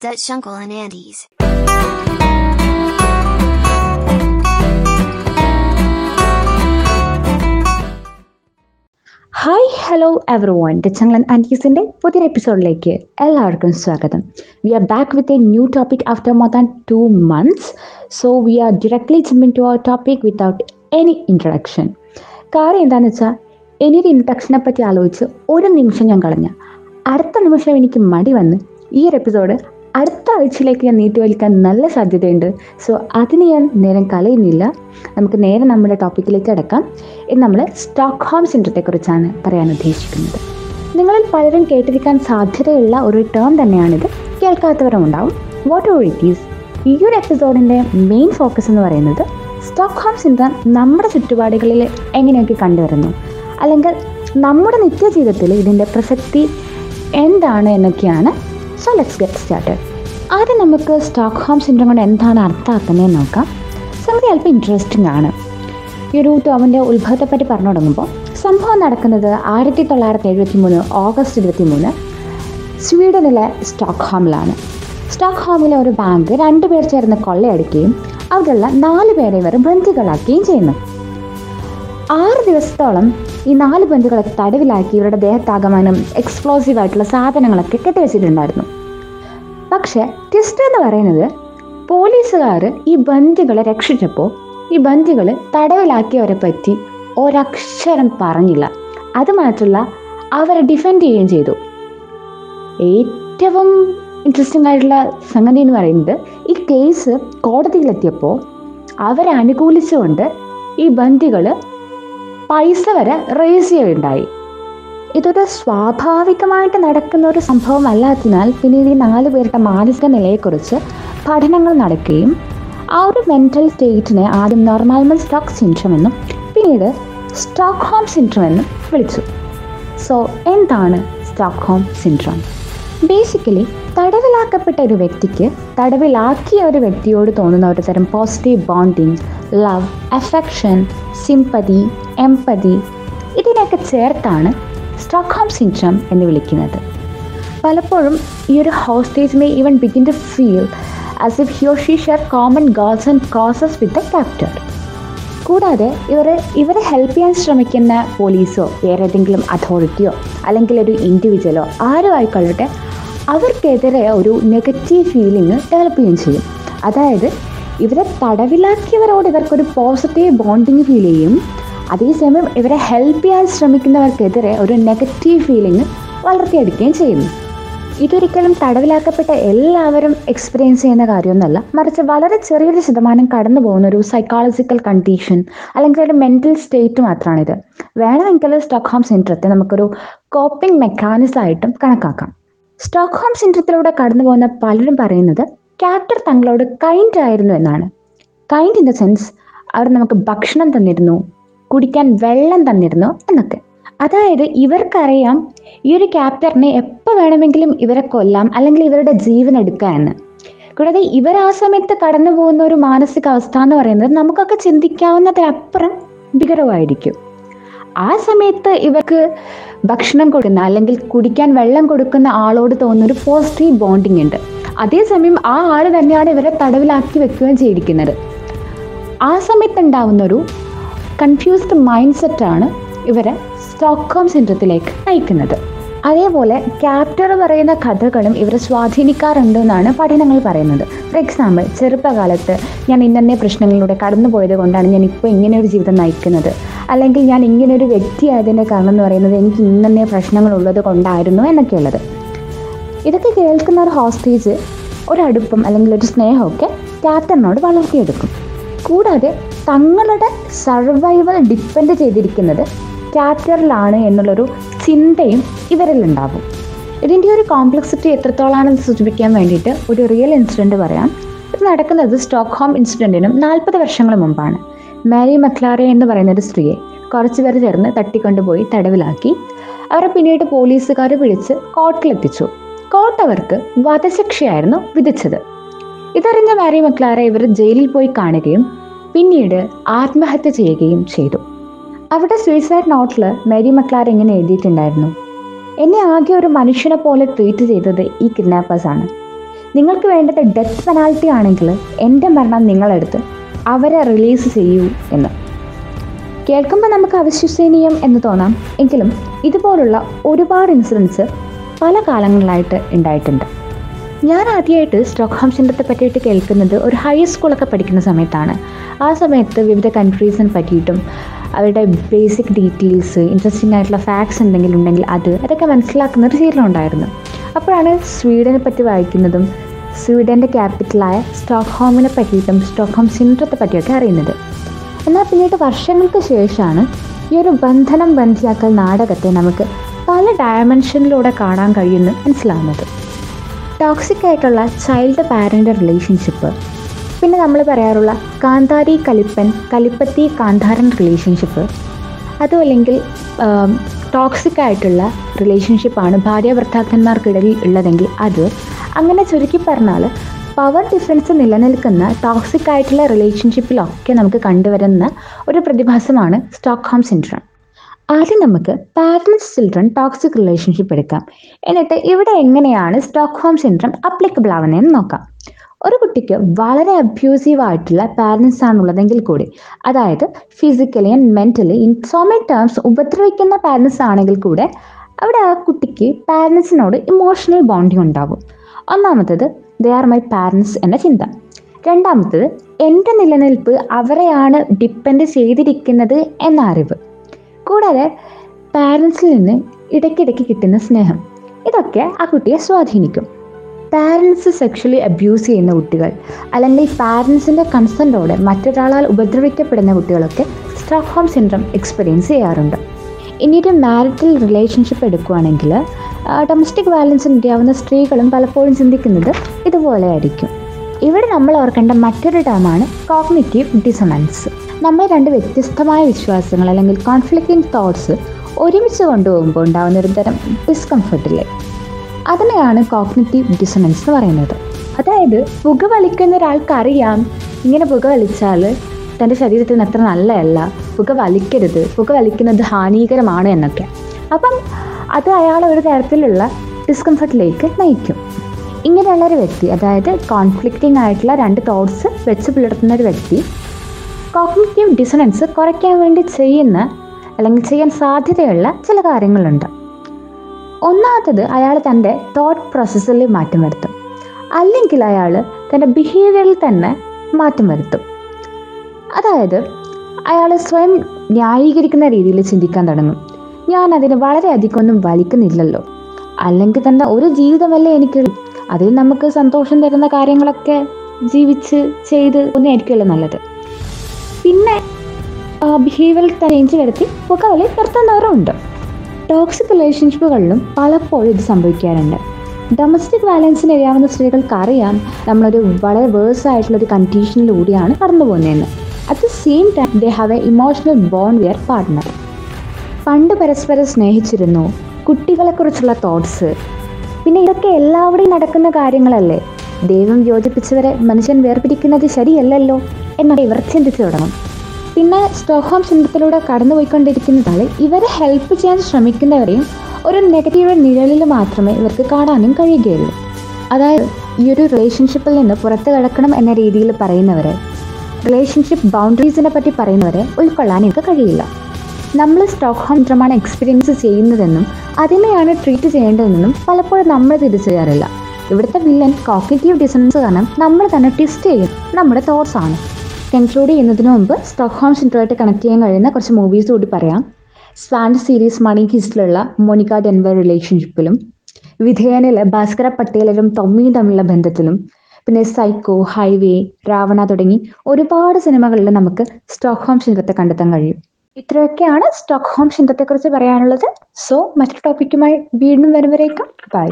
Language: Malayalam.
Dutch Uncle and Andy's. Hi hello everyone Dutch Uncle ആന്റീസിന്റെ പുതിയൊരു എപ്പിസോഡിലേക്ക് എല്ലാവർക്കും സ്വാഗതം. We are back with a new topic after more than two months so we are directly jumping to our topic without any introduction കാര്യം എന്താണെന്ന് വെച്ചാൽ എനിയൊരു ഇൻട്രഡക്ഷനെ പറ്റി ആലോചിച്ച് ഒരു നിമിഷം ഞാൻ കളഞ്ഞ. അടുത്ത നിമിഷം എനിക്ക് മടി വന്ന് ഈ ഒരു എപ്പിസോഡ് അടുത്ത ആഴ്ചയിലേക്ക് ഞാൻ നീട്ടി വലിക്കാൻ നല്ല സാധ്യതയുണ്ട്. സോ അതിന് ഞാൻ നേരം കളയുന്നില്ല. നമുക്ക് നേരെ നമ്മുടെ ടോപ്പിക്കിലേക്ക് അടക്കാം. ഇന്ന് നമ്മൾ സ്റ്റോക്ക്ഹോം സിൻഡ്രത്തെക്കുറിച്ചാണ് പറയാൻ ഉദ്ദേശിക്കുന്നത്. നിങ്ങളിൽ പലരും കേട്ടിരിക്കാൻ സാധ്യതയുള്ള ഒരു ടേം തന്നെയാണിത്. കേൾക്കാത്തവരും ഉണ്ടാവും. വാട്ട് ഓർ ഇറ്റ് ഈസ് ഈ ഒരു എപ്പിസോഡിന്റെ മെയിൻ ഫോക്കസ് എന്ന് പറയുന്നത് സ്റ്റോക്ക്ഹോം സിൻഡ്രം നമ്മുടെ ചുറ്റുപാടുകളിൽ എങ്ങനെയൊക്കെ കണ്ടുവരുന്നു? അല്ലെങ്കിൽ നമ്മുടെ നിത്യജീവിതത്തിൽ ഇതിന്റെ പ്രസക്തി എന്താണ് എന്നൊക്കെയാണ്. സോ ലെറ്റ്സ് ഗെറ്റ് സ്റ്റാർട്ടഡ് ആദ്യം നമുക്ക് സ്റ്റോക്ക് ഹോം സിൻഡ്രം കൊണ്ട് എന്താണ് അർത്ഥമാക്കുന്നതെന്ന് നോക്കാം. സംഗതി അല്പം ഇൻട്രസ്റ്റിംഗ് ആണ്. ഈ ഒരു ടോമിന്റെ ഉത്ഭവത്തെപ്പറ്റി പറഞ്ഞു തുടങ്ങുമ്പോൾ സംഭവം നടക്കുന്നത് ആയിരത്തി തൊള്ളായിരത്തി എഴുപത്തി മൂന്ന് ഓഗസ്റ്റ് ഇരുപത്തി മൂന്ന് സ്വീഡനിലെ സ്റ്റോക്ക് ഹോമിലാണ് സ്റ്റോക്ക് ഹോമിലെ ഒരു ബാങ്ക് രണ്ടുപേർ ചേർന്ന് കൊള്ളയടിക്കുകയും അവിടെയുള്ള നാല് പേരെ ഇവർ ബന്ധുക്കളാക്കുകയും ചെയ്യുന്നു. ആറ് ദിവസത്തോളം ഈ നാല് ബന്ധുക്കളെ തടവിലാക്കി ഇവരുടെ ദേഹത്താകമാനം എക്സ്പ്ലോസീവ് ആയിട്ടുള്ള സാധനങ്ങളൊക്കെ കെട്ടിവെച്ചിട്ടുണ്ടായിരുന്നു. പക്ഷേ ട്വിസ്റ്റ് എന്ന് പറയുന്നത് പോലീസുകാർ ഈ ബന്ദികളെ രക്ഷിച്ചപ്പോൾ ഈ ബന്ദികൾ തടവിലാക്കിയവരെ പറ്റി ഒരക്ഷരം പറഞ്ഞില്ല. അത് മാത്രമല്ല അവരെ ഡിഫെൻഡ് ചെയ്യുകയും ചെയ്തു. ഏറ്റവും ഇൻട്രസ്റ്റിംഗ് ആയിട്ടുള്ള സംഗതി എന്ന് പറയുന്നത് ഈ കേസ് കോടതിയിലെത്തിയപ്പോൾ അവരെ അനുകൂലിച്ചുകൊണ്ട് ഈ ബന്ദികൾ പൈസ വരെ റേസ് ചെയ്യുകയുണ്ടായി. ഇതൊരു സ്വാഭാവികമായിട്ട് നടക്കുന്ന ഒരു സംഭവം അല്ലാത്തതിനാൽ പിന്നീട് ഈ നാല് പേരുടെ മാനസിക നിലയെക്കുറിച്ച് പഠനങ്ങൾ നടക്കുകയും ആ ഒരു മെന്റൽ സ്റ്റേറ്റിനെ ആദ്യം നോർമാൽമൽ സ്റ്റോക്ക് സിൻഡ്രം എന്നും പിന്നീട് സ്റ്റോക്ക് ഹോം സിൻഡ്രം എന്നും വിളിച്ചു. സോ എന്താണ് സ്റ്റോക്ക് ഹോം സിൻഡ്രം ബേസിക്കലി തടവിലാക്കപ്പെട്ട ഒരു വ്യക്തിക്ക് തടവിലാക്കിയ ഒരു വ്യക്തിയോട് തോന്നുന്ന ഒരു തരം positive bonding love affection sympathy empathy ഇതിനൊക്കെ ചേർത്താണ് സ്റ്റോക്ക്ഹോം സിൻഡ്രം എന്ന് വിളിക്കുന്നത്. പലപ്പോഴും ഈ ഒരു hostage may even begin to feel as if he or she share common goals and causes with the captor കൂടാതെ ഇവർ ഇവരെ ഹെൽപ്പ് ചെയ്യാൻ ശ്രമിക്കുന്ന പോലീസോ ഏതെങ്കിലും അതോറിറ്റിയോ അല്ലെങ്കിൽ ഒരു ഇൻഡിവിജ്വലോ ആരും ആയിക്കൊള്ളട്ടെ അവർക്കെതിരെ ഒരു നെഗറ്റീവ് ഫീലിംഗ് ഡെവലപ്പ് ചെയ്യുകയും ചെയ്യും. അതായത് ഇവരെ തടവിലാക്കിയവരോട് ഇവർക്കൊരു പോസിറ്റീവ് ബോണ്ടിങ് ഫീൽ ചെയ്യും. അതേസമയം ഇവരെ ഹെൽപ്പ് ചെയ്യാൻ ശ്രമിക്കുന്നവർക്കെതിരെ ഒരു നെഗറ്റീവ് ഫീലിംഗ് വളർത്തിയെടുക്കുകയും ചെയ്യുന്നു. ഇതൊരിക്കലും തടവിലാക്കപ്പെട്ട എല്ലാവരും എക്സ്പീരിയൻസ് ചെയ്യുന്ന കാര്യമൊന്നുമല്ല. മറിച്ച് വളരെ ചെറിയൊരു ശതമാനം കടന്നു പോകുന്ന ഒരു സൈക്കോളജിക്കൽ കണ്ടീഷൻ അല്ലെങ്കിൽ ഒരു മെന്റൽ സ്റ്റേറ്റ് മാത്രമാണിത് വേണമെങ്കിൽ സ്റ്റോക്ക്ഹോം സെന്ററത്തെ നമുക്കൊരു കോപ്പിംഗ് മെക്കാനിസം ആയിട്ടും കണക്കാക്കാം. സ്റ്റോക്ക്ഹോം സെന്ററത്തിലൂടെ കടന്നു പോകുന്ന പലരും പറയുന്നത് ക്യാപ്റ്റർ തങ്ങളോട് കൈൻഡ് ആയിരുന്നു എന്നാണ്. കൈൻഡ് ഇൻ ദ സെൻസ് അവർ നമുക്ക് ഭക്ഷണം തന്നിരുന്നു. കുടിക്കാൻ വെള്ളം തന്നിരുന്നു എന്നൊക്കെ. അതായത് ഇവർക്കറിയാം ഈ ഒരു ക്യാപ്റ്ററിനെ എപ്പോൾ വേണമെങ്കിലും ഇവരെ കൊല്ലാം അല്ലെങ്കിൽ ഇവരുടെ ജീവൻ എടുക്കാം എന്ന്. കൂടാതെ ഇവർ ആ സമയത്ത് കടന്നു പോകുന്ന ഒരു മാനസികാവസ്ഥ എന്ന് പറയുന്നത് നമുക്കൊക്കെ ചിന്തിക്കാവുന്നതിനപ്പുറം ഭീകരമായിരിക്കും ആ സമയത്ത് ഇവർക്ക് ഭക്ഷണം കൊടുക്കുന്ന അല്ലെങ്കിൽ കുടിക്കാൻ വെള്ളം കൊടുക്കുന്ന ആളോട് തോന്നുന്ന ഒരു പോസിറ്റീവ് ബോണ്ടിങ് ഉണ്ട്. അതേസമയം ആ ആൾ തന്നെയാണ് ഇവരെ തടവിലാക്കി വെക്കുകയും ചെയ്തിരിക്കുന്നത്. ആ സമയത്ത് ഉണ്ടാവുന്ന ഒരു കൺഫ്യൂസ്ഡ് മൈൻഡ് സെറ്റാണ് ഇവരെ സ്റ്റോക്ക്ഹോം സിൻഡ്രത്തിലേക്ക് നയിക്കുന്നത്. അതേപോലെ ക്യാപ്റ്റർ പറയുന്ന കഥകളും ഇവരെ സ്വാധീനിക്കാറുണ്ട് എന്നാണ് പഠനങ്ങൾ പറയുന്നത്. ഫോർ എക്സാമ്പിൾ ചെറുപ്പകാലത്ത് ഞാൻ ഇന്നെ പ്രശ്നങ്ങളിലൂടെ കടന്നു പോയത് കൊണ്ടാണ് ഞാൻ ഇപ്പോൾ ഇങ്ങനെ ഒരു ജീവിതം നയിക്കുന്നത്. അല്ലെങ്കിൽ ഞാൻ ഇങ്ങനെ ഒരു വ്യക്തി വ്യക്തിയായതിന്റെ കാരണം എന്ന് പറയുന്നത് എനിക്ക് ഇന്നെ പ്രശ്നങ്ങളുള്ളത് കൊണ്ടായിരുന്നു എന്നൊക്കെയുള്ളത്. ഇതൊക്കെ കേൾക്കുന്ന ഒരു ഹോസ്റ്റേജ് ഒരടുപ്പം അല്ലെങ്കിൽ ഒരു സ്നേഹമൊക്കെ ക്യാപ്റ്ററിനോട് വളർത്തിയെടുക്കും. കൂടാതെ തങ്ങളുടെ സർവൈവൽ ഡിപ്പെൻഡ് ചെയ്തിരിക്കുന്നത് ക്യാപ്റ്ററിലാണ് എന്നുള്ളൊരു ചിന്തയും ഇവരിൽ ഉണ്ടാകും ഇതിന്റെ ഒരു കോംപ്ലക്സിറ്റി എത്രത്തോളമാണെന്ന് സൂചിപ്പിക്കാൻ വേണ്ടിയിട്ട് ഒരു റിയൽ ഇൻസിഡന്റ് പറയാം. ഇത് നടക്കുന്നത് സ്റ്റോക്ക്ഹോം ഇൻസിഡന്റിനും നാൽപ്പത് വർഷങ്ങൾ മുമ്പാണ്. മാരി മക്ലാറെ എന്ന് പറയുന്ന ഒരു സ്ത്രീയെ കുറച്ച് പേർ ചേർന്ന് തട്ടിക്കൊണ്ടുപോയി തടവിലാക്കി. അവരെ പിന്നീട് പോലീസുകാർ പിടിച്ച് കോർട്ടിലെത്തിച്ചു. കോർട്ട് അവർക്ക് വധശിക്ഷയായിരുന്നു വിധിച്ചത്. ഇതറിഞ്ഞ മാരി മക്ലാറെ ഇവർ ജയിലിൽ പോയി കാണുകയും പിന്നീട് ആത്മഹത്യ ചെയ്യുകയും ചെയ്തു. അവിടെ സൂയിസൈഡ് നോട്ടിൽ മേരി മക്ലാർ ഇങ്ങനെ എഴുതിയിട്ടുണ്ടായിരുന്നു. എന്നെ ആകെ ഒരു മനുഷ്യനെ പോലെ ട്രീറ്റ് ചെയ്തത് ഈ കിഡ്നാപ്പേഴ്സ് ആണ്. നിങ്ങൾക്ക് വേണ്ടത് ഡെത്ത് പെനാൽറ്റി ആണെങ്കിൽ എന്റെ മരണം നിങ്ങളെടുത്ത് അവരെ റിലീസ് ചെയ്യൂ എന്ന്. കേൾക്കുമ്പോൾ നമുക്ക് അവിശ്വസനീയം എന്ന് തോന്നാം. എങ്കിലും ഇതുപോലുള്ള ഒരുപാട് ഇൻസിഡൻസ് പല കാലങ്ങളിലായിട്ട് ഉണ്ടായിട്ടുണ്ട്. ഞാൻ ആദ്യമായിട്ട് സ്റ്റോക്ക്ഹോം സിൻഡത്തെ പറ്റിയിട്ട് കേൾക്കുന്നത് ഒരു ഹൈ സ്കൂളൊക്കെ പഠിക്കുന്ന സമയത്താണ്. ആ സമയത്ത് വിവിധ കൺട്രീസിനെ പറ്റിയിട്ടും അവരുടെ ബേസിക് ഡീറ്റെയിൽസ് ഇൻട്രസ്റ്റിംഗ് ആയിട്ടുള്ള ഫാക്ട്സ് എന്തെങ്കിലും ഉണ്ടെങ്കിൽ അത് അതൊക്കെ മനസ്സിലാക്കുന്ന ഒരു ശീലമുണ്ടായിരുന്നു അപ്പോഴാണ് സ്വീഡനെ പറ്റി വായിക്കുന്നതും സ്വീഡന്റെ ക്യാപിറ്റലായ സ്റ്റോക്ക്ഹോമിനെ പറ്റിയിട്ടും സ്റ്റോക്ക്ഹോം സിൻഡ്രത്തെ പറ്റിയൊക്കെ അറിയുന്നത്. എന്നാൽ പിന്നീട് വർഷങ്ങൾക്ക് ശേഷമാണ് ഈ ഒരു ബന്ധനം ബന്ധിയാക്കൽ നാടകത്തെ നമുക്ക് പല ഡയമെൻഷനിലൂടെ കാണാൻ കഴിയുമെന്ന് മനസ്സിലാവുന്നത്. ടോക്സിക് ആയിട്ടുള്ള ചൈൽഡ് പാരന്റ് റിലേഷൻഷിപ്പ് പിന്നെ നമ്മൾ പറയാറുള്ള കാന്താരി കലിപ്പൻ കലിപ്പത്തി കാന്താരൻ റിലേഷൻഷിപ്പ് അതും അല്ലെങ്കിൽ ടോക്സിക് ആയിട്ടുള്ള റിലേഷൻഷിപ്പാണ് ഭാര്യ ഭർത്താക്കന്മാർക്കിടയിൽ ഉള്ളതെങ്കിൽ അത്. അങ്ങനെ ചുരുക്കി പറഞ്ഞാൽ പവർ ഡിഫറൻസ് നിലനിൽക്കുന്ന ടോക്സിക് ആയിട്ടുള്ള റിലേഷൻഷിപ്പിലൊക്കെ നമുക്ക് കണ്ടുവരുന്ന ഒരു പ്രതിഭാസമാണ് സ്റ്റോക്ക്ഹോം സിൻഡ്രം ആദ്യം നമുക്ക് പാരൻസ് ചിൽഡ്രൻ ടോക്സിക് റിലേഷൻഷിപ്പ് എടുക്കാം. എന്നിട്ട് ഇവിടെ എങ്ങനെയാണ് സ്റ്റോക്ക്ഹോം സിൻഡ്രം അപ്ലിക്കബിൾ ആവുന്നതെന്ന് നോക്കാം. ഒരു കുട്ടിക്ക് വളരെ അബ്യൂസീവ് ആയിട്ടുള്ള പാരൻസ് ആണുള്ളതെങ്കിൽ കൂടി അതായത് physically and mentally in so many terms ഉപദ്രവിക്കുന്ന പാരൻസ് ആണെങ്കിൽ കൂടെ അവിടെ ആ കുട്ടിക്ക് പാരൻസിനോട് ഇമോഷണൽ ബോണ്ടിങ് ഉണ്ടാകും ഒന്നാമത്തത് ദേ ആർ മൈ പാരൻസ് എന്ന ചിന്ത. രണ്ടാമത്തത് എന്റെ നിലനിൽപ്പ് അവരെയാണ് ഡിപ്പെൻഡ് ചെയ്തിരിക്കുന്നത് എന്ന അറിവ്. കൂടാതെ പാരൻസിൽ നിന്ന് ഇടയ്ക്കിടയ്ക്ക് കിട്ടുന്ന സ്നേഹം. ഇതൊക്കെ ആ കുട്ടിയെ സ്വാധീനിക്കും. പാരൻസ് സെക്ഷലി അബ്യൂസ് ചെയ്യുന്ന കുട്ടികൾ അല്ലെങ്കിൽ പാരൻസിന്റെ കൺസെന്റോടെ മറ്റൊരാളാൽ ഉപദ്രവിക്കപ്പെടുന്ന കുട്ടികളൊക്കെ സ്റ്റോക്ക്ഹോം സിൻഡ്രം എക്സ്പീരിയൻസ് ചെയ്യാറുണ്ട്. ഇനിയൊരു മാരിറ്റൽ റിലേഷൻഷിപ്പ് എടുക്കുകയാണെങ്കിൽ ഡൊമസ്റ്റിക് വയലൻസ് ഉണ്ടാവുന്ന സ്ത്രീകളും പലപ്പോഴും ചിന്തിക്കുന്നത് ഇതുപോലെ ആയിരിക്കും. ഇവിടെ നമ്മൾ ഓർക്കേണ്ട മറ്റൊരു ടേമാണ് കോഗ്നിറ്റീവ് ഡിസണൻസ് നമ്മൾ രണ്ട് വ്യത്യസ്തമായ വിശ്വാസങ്ങൾ അല്ലെങ്കിൽ കോൺഫ്ലിക്റ്റിംഗ് തോട്ട്സ് ഒരുമിച്ച് കൊണ്ടുപോകുമ്പോൾ ഉണ്ടാകുന്ന ഒരു തരം ഡിസ്കംഫർട്ടില്ലേ അതിനെയാണ് കോഗ്നിറ്റീവ് ഡിസണൻസ് എന്ന് പറയുന്നത്. അതായത് പുക വലിക്കുന്ന ഒരാൾക്കറിയാം ഇങ്ങനെ പുക വലിച്ചാൽ തന്റെ ശരീരത്തിന് അത്ര നല്ലതല്ല പുക വലിക്കരുത് പുക വലിക്കുന്നത് ഹാനികരമാണ് എന്നൊക്കെ. അപ്പം അത് അയാളെ ഒരു തരത്തിലുള്ള ഡിസ്കംഫർട്ടിലേക്ക് നയിക്കും. ഇങ്ങനെയുള്ള ഒരു വ്യക്തി അതായത് കോൺഫ്ലിക്റ്റിംഗ് ആയിട്ടുള്ള രണ്ട് തോട്ട്സ് വെച്ച് പുലർത്തുന്ന ഒരു വ്യക്തി കോഗ്നിറ്റീവ് ഡിസണൻസ് കുറയ്ക്കാൻ വേണ്ടി ചെയ്യുന്ന അല്ലെങ്കിൽ ചെയ്യാൻ സാധ്യതയുള്ള ചില കാര്യങ്ങളുണ്ട്. ഒന്നാമത്തത് അയാൾ തന്റെ തോട്ട് പ്രോസസ്സിൽ മാറ്റം വരുത്തും. അല്ലെങ്കിൽ അയാൾ തന്റെ ബിഹേവിയറിൽ തന്നെ മാറ്റം വരുത്തും. അതായത് അയാൾ സ്വയം ന്യായീകരിക്കുന്ന രീതിയിൽ ചിന്തിക്കാൻ തുടങ്ങും. ഞാൻ അതിന് വളരെയധികം ഒന്നും വലിക്കുന്നില്ലല്ലോ. അല്ലെങ്കിൽ തന്നെ ഒരു ജീവിതമല്ലേ എനിക്ക് അതിൽ നമുക്ക് സന്തോഷം തരുന്ന കാര്യങ്ങളൊക്കെ ജീവിച്ച് ചെയ്ത് ഒന്നായിരിക്കുമല്ലോ നല്ലത്. പിന്നെ ബിഹേവിയർ ചേഞ്ച് വരുത്തി പുകവലി നിർത്തുന്നവരും ഉണ്ട് ടോക്സിക് റിലേഷൻഷിപ്പുകളിലും പലപ്പോഴും ഇത് സംഭവിക്കാറുണ്ട്. ഡൊമസ്റ്റിക് വയലൻസിന് ഇരയാവുന്ന സ്ത്രീകൾക്കറിയാം നമ്മളൊരു വളരെ വേഴ്സ് ആയിട്ടുള്ള ഒരു കണ്ടീഷനിലൂടെയാണ് കടന്നു പോകുന്നതെന്ന്. At the same time they have a emotional bond with their partner പണ്ട് പരസ്പരം സ്നേഹിച്ചിരുന്നു. കുട്ടികളെക്കുറിച്ചുള്ള തോട്ട്സ് പിന്നെ ഇതൊക്കെ എല്ലാവരുടെയും നടക്കുന്ന കാര്യങ്ങളല്ലേ? ദൈവം യോജിപ്പിച്ചവരെ മനുഷ്യൻ വേർപിരിക്കുന്നത് ശരിയല്ലല്ലോ എന്നൊക്കെ ഇവർ ചിന്തിച്ചു തുടങ്ങും. പിന്നെ സ്റ്റോക്ക്ഹോം സിൻഡത്തിലൂടെ കടന്നുപോയിക്കൊണ്ടിരിക്കുന്നതാണ് ഇവരെ ഹെൽപ്പ് ചെയ്യാൻ ശ്രമിക്കുന്നവരെയും ഒരു നെഗറ്റീവ് നിഴലിൽ മാത്രമേ ഇവർക്ക് കാണാനും കഴിയുകയുള്ളൂ. അതായത് ഈ ഒരു റിലേഷൻഷിപ്പിൽ നിന്ന് പുറത്തു കിടക്കണം എന്ന രീതിയിൽ പറയുന്നവരെ റിലേഷൻഷിപ്പ് ബൗണ്ടറീസിനെ പറ്റി പറയുന്നവരെ ഉൾക്കൊള്ളാൻ ഇവർക്ക് കഴിയില്ല. നമ്മൾ സ്റ്റോക്ക്ഹോം സിൻഡ്രമാണ് എക്സ്പീരിയൻസ് ചെയ്യുന്നതെന്നും അതിനെയാണ് ട്രീറ്റ് ചെയ്യേണ്ടതെന്നും പലപ്പോഴും നമ്മൾ തിരിച്ചറിയാറില്ല. ഇവിടുത്തെ വില്ലൻ കോഗ്നിറ്റീവ് ഡിസണൻസ് കാരണം നമ്മൾ തന്നെ ടെസ്റ്റ് ചെയ്യും. നമ്മുടെ തോട്ട്സ് ആണ്. കൺക്ലൂഡ് ചെയ്യുന്നതിന് മുമ്പ് സ്റ്റോക്ക്ഹോം സിൻഡ്രോമായിട്ട് കണക്ട് ചെയ്യാൻ കഴിയുന്ന കുറച്ച് മൂവീസ് കൂടി പറയാം. സ്പാനിഷ് സീരീസ് മണി ഹിസ്റ്റിലുള്ള മോണിക്ക ഡെൻവർ റിലേഷൻഷിപ്പിലും വിധേയനിലെ ഭാസ്കര പട്ടേലും ടൊമ്മിയും തമ്മിലുള്ള ബന്ധത്തിലും പിന്നെ സൈക്കോ ഹൈവേ രാവണ തുടങ്ങി ഒരുപാട് സിനിമകളിൽ നമുക്ക് സ്റ്റോക്ക്ഹോം സിൻഡ്രത്തെ കണ്ടെത്താൻ കഴിയും. ഇത്രയൊക്കെയാണ് സ്റ്റോക്ക്ഹോം സിൻഡ്രത്തെക്കുറിച്ച് പറയാനുള്ളത്. സോ മറ്റൊരു ടോപ്പിക്കുമായി വീണ്ടും വരുമ്പോഴേക്കും. ബൈ